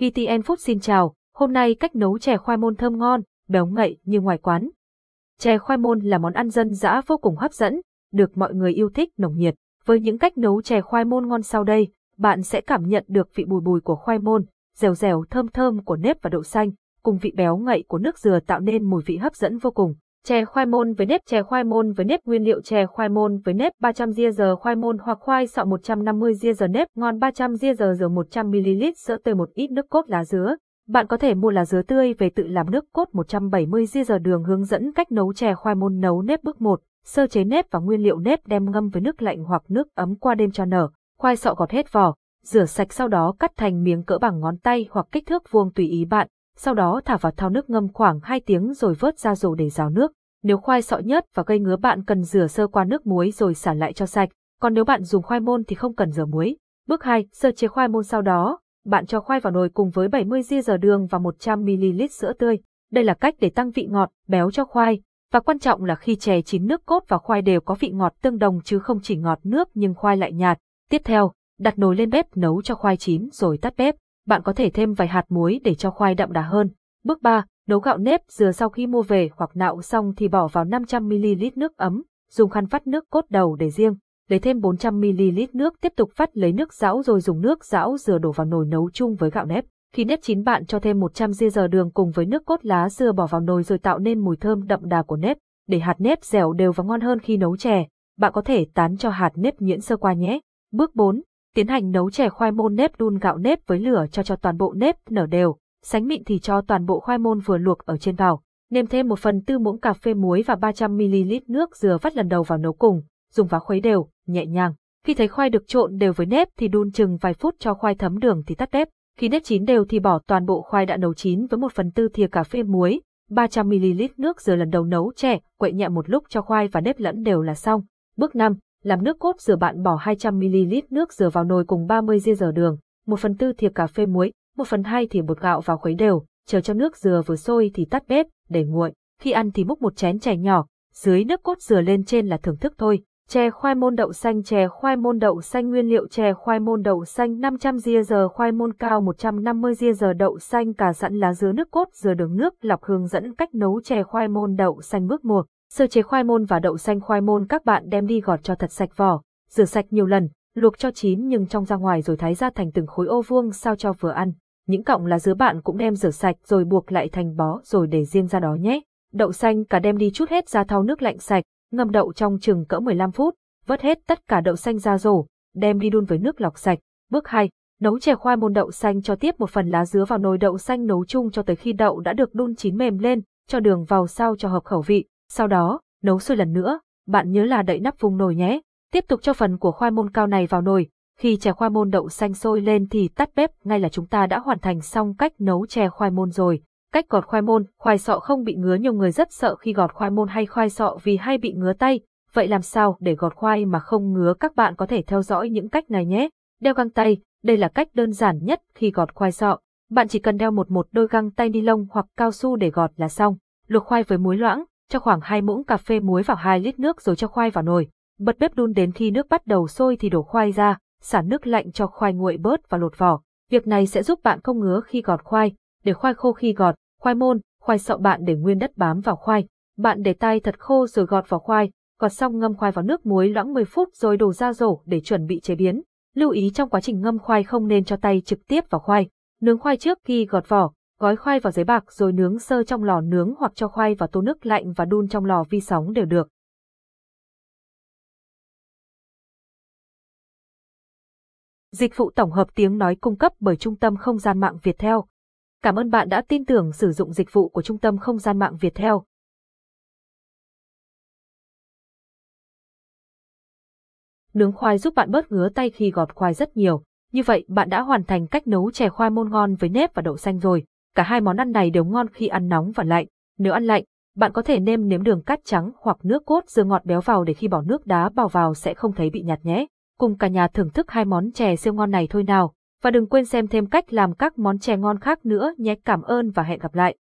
VTN Food xin chào, hôm nay cách nấu chè khoai môn thơm ngon, béo ngậy như ngoài quán. Chè khoai môn là món ăn dân dã vô cùng hấp dẫn, được mọi người yêu thích nồng nhiệt. Với những cách nấu chè khoai môn ngon sau đây, bạn sẽ cảm nhận được vị bùi bùi của khoai môn, dẻo dẻo thơm thơm của nếp và đậu xanh, cùng vị béo ngậy của nước dừa tạo nên mùi vị hấp dẫn vô cùng. Chè khoai môn với nếp chè khoai môn với nếp nguyên liệu chè khoai môn với nếp 300 ria giờ khoai môn hoặc khoai sọ 150 ria giờ nếp ngon 300 ria giờ dừa 100ml sữa tươi một ít nước cốt lá dứa. Bạn có thể mua lá dứa tươi về tự làm nước cốt 170 ria giờ đường hướng dẫn cách nấu chè khoai môn nấu nếp bước 1, sơ chế nếp và nguyên liệu nếp đem ngâm với nước lạnh hoặc nước ấm qua đêm cho nở. Khoai sọ gọt hết vỏ, rửa sạch sau đó cắt thành miếng cỡ bằng ngón tay hoặc kích thước vuông tùy ý bạn, sau đó thả vào thau nước ngâm khoảng 2 tiếng rồi vớt ra rổ để ráo nước. Nếu khoai sọ nhất và gây ngứa bạn cần rửa sơ qua nước muối rồi xả lại cho sạch, còn nếu bạn dùng khoai môn thì không cần rửa muối. Bước 2, sơ chế khoai môn sau đó, bạn cho khoai vào nồi cùng với 70 g giờ đường và 100ml sữa tươi. Đây là cách để tăng vị ngọt, béo cho khoai, và quan trọng là khi chè chín nước cốt và khoai đều có vị ngọt tương đồng chứ không chỉ ngọt nước nhưng khoai lại nhạt. Tiếp theo, đặt nồi lên bếp nấu cho khoai chín rồi tắt bếp. Bạn có thể thêm vài hạt muối để cho khoai đậm đà hơn. Bước 3, nấu gạo nếp dừa sau khi mua về hoặc nạo xong thì bỏ vào 500ml nước ấm, dùng khăn vắt nước cốt đầu để riêng, lấy thêm 400ml nước tiếp tục vắt lấy nước ráo rồi dùng nước ráo dừa đổ vào nồi nấu chung với gạo nếp. Khi nếp chín bạn cho thêm 100 ria giờ đường cùng với nước cốt lá dừa bỏ vào nồi rồi tạo nên mùi thơm đậm đà của nếp. Để hạt nếp dẻo đều và ngon hơn khi nấu chè, bạn có thể tán cho hạt nếp nhuyễn sơ qua nhé. Bước 4. Tiến hành nấu chè khoai môn nếp đun gạo nếp với lửa cho cho toàn bộ nếp nở đều, sánh mịn thì cho toàn bộ khoai môn vừa luộc ở trên vào. Nêm thêm một phần tư muỗng cà phê muối và 300ml nước dừa vắt lần đầu vào nấu cùng, dùng vá khuấy đều, nhẹ nhàng. Khi thấy khoai được trộn đều với nếp thì đun chừng vài phút cho khoai thấm đường thì tắt bếp. Khi nếp chín đều thì bỏ toàn bộ khoai đã nấu chín với một phần tư thìa cà phê muối, 300ml nước dừa lần đầu nấu chè, quậy nhẹ một lúc cho khoai và nếp lẫn đều là xong. Bước 5. Làm nước cốt dừa bạn bỏ 200ml nước dừa vào nồi cùng 30 ria dừa đường, 1 phần tư thìa cà phê muối, 1 phần 2 thì bột gạo vào khuấy đều, chờ cho nước dừa vừa sôi thì tắt bếp, để nguội. Khi ăn thì múc một chén chè nhỏ, dưới nước cốt dừa lên trên là thưởng thức thôi. Chè khoai môn đậu xanh chè khoai môn đậu xanh nguyên liệu chè khoai môn đậu xanh 500 ria giờ khoai môn cao 150 ria giờ đậu xanh cà sẵn lá dứa nước cốt dừa đường nước lọc hướng dẫn cách nấu chè khoai môn đậu xanh bước mùa Sơ chế khoai môn và đậu xanh khoai môn các bạn đem đi gọt cho thật sạch vỏ, rửa sạch nhiều lần, luộc cho chín nhưng trong ra ngoài rồi thái ra thành từng khối ô vuông sao cho vừa ăn. Những cọng lá dứa bạn cũng đem rửa sạch rồi buộc lại thành bó rồi để riêng ra đó nhé. Đậu xanh cả đem đi chút hết ra thau nước lạnh sạch, ngâm đậu trong chừng cỡ 15 phút, vớt hết tất cả đậu xanh ra rổ, đem đi đun với nước lọc sạch. Bước 2. Nấu chè khoai môn đậu xanh cho tiếp một phần lá dứa vào nồi đậu xanh nấu chung cho tới khi đậu đã được đun chín mềm lên, cho đường vào sao cho hợp khẩu vị. Sau đó, nấu sôi lần nữa, bạn nhớ là đậy nắp vùng nồi nhé. Tiếp tục cho phần của khoai môn cao này vào nồi, khi chè khoai môn đậu xanh sôi lên thì tắt bếp, ngay là chúng ta đã hoàn thành xong cách nấu chè khoai môn rồi. Cách gọt khoai môn, khoai sọ không bị ngứa nhiều người rất sợ khi gọt khoai môn hay khoai sọ vì hay bị ngứa tay. Vậy làm sao để gọt khoai mà không ngứa các bạn có thể theo dõi những cách này nhé. Đeo găng tay, đây là cách đơn giản nhất khi gọt khoai sọ. Bạn chỉ cần đeo một một đôi găng tay ni lông hoặc cao su để gọt là xong. Luộc khoai với muối loãng, cho khoảng 2 muỗng cà phê muối vào 2 lít nước rồi cho khoai vào nồi. Bật bếp đun đến khi nước bắt đầu sôi thì đổ khoai ra, xả nước lạnh cho khoai nguội bớt và lột vỏ. Việc này sẽ giúp bạn không ngứa khi gọt khoai. Để khoai khô khi gọt, khoai môn, khoai sọ bạn để nguyên đất bám vào khoai. Bạn để tay thật khô rồi gọt vào khoai, gọt xong ngâm khoai vào nước muối loãng 10 phút rồi đổ ra rổ để chuẩn bị chế biến. Lưu ý trong quá trình ngâm khoai không nên cho tay trực tiếp vào khoai. Nướng khoai trước khi gọt vỏ, gói khoai vào giấy bạc rồi nướng sơ trong lò nướng hoặc cho khoai vào tô nước lạnh và đun trong lò vi sóng đều được. Dịch vụ tổng hợp tiếng nói cung cấp bởi Trung tâm Không gian mạng Việt Theo. Cảm ơn bạn đã tin tưởng sử dụng dịch vụ của Trung tâm Không gian mạng Việt Theo. Nướng khoai giúp bạn bớt ngứa tay khi gọt khoai rất nhiều. Như vậy bạn đã hoàn thành cách nấu chè khoai môn ngon với nếp và đậu xanh rồi. Cả hai món ăn này đều ngon khi ăn nóng và lạnh. Nếu ăn lạnh, bạn có thể nêm nếm đường cát trắng hoặc nước cốt dưa ngọt béo vào để khi bỏ nước đá bào vào sẽ không thấy bị nhạt nhé. Cùng cả nhà thưởng thức hai món chè siêu ngon này thôi nào. Và đừng quên xem thêm cách làm các món chè ngon khác nữa nhé. Cảm ơn và hẹn gặp lại.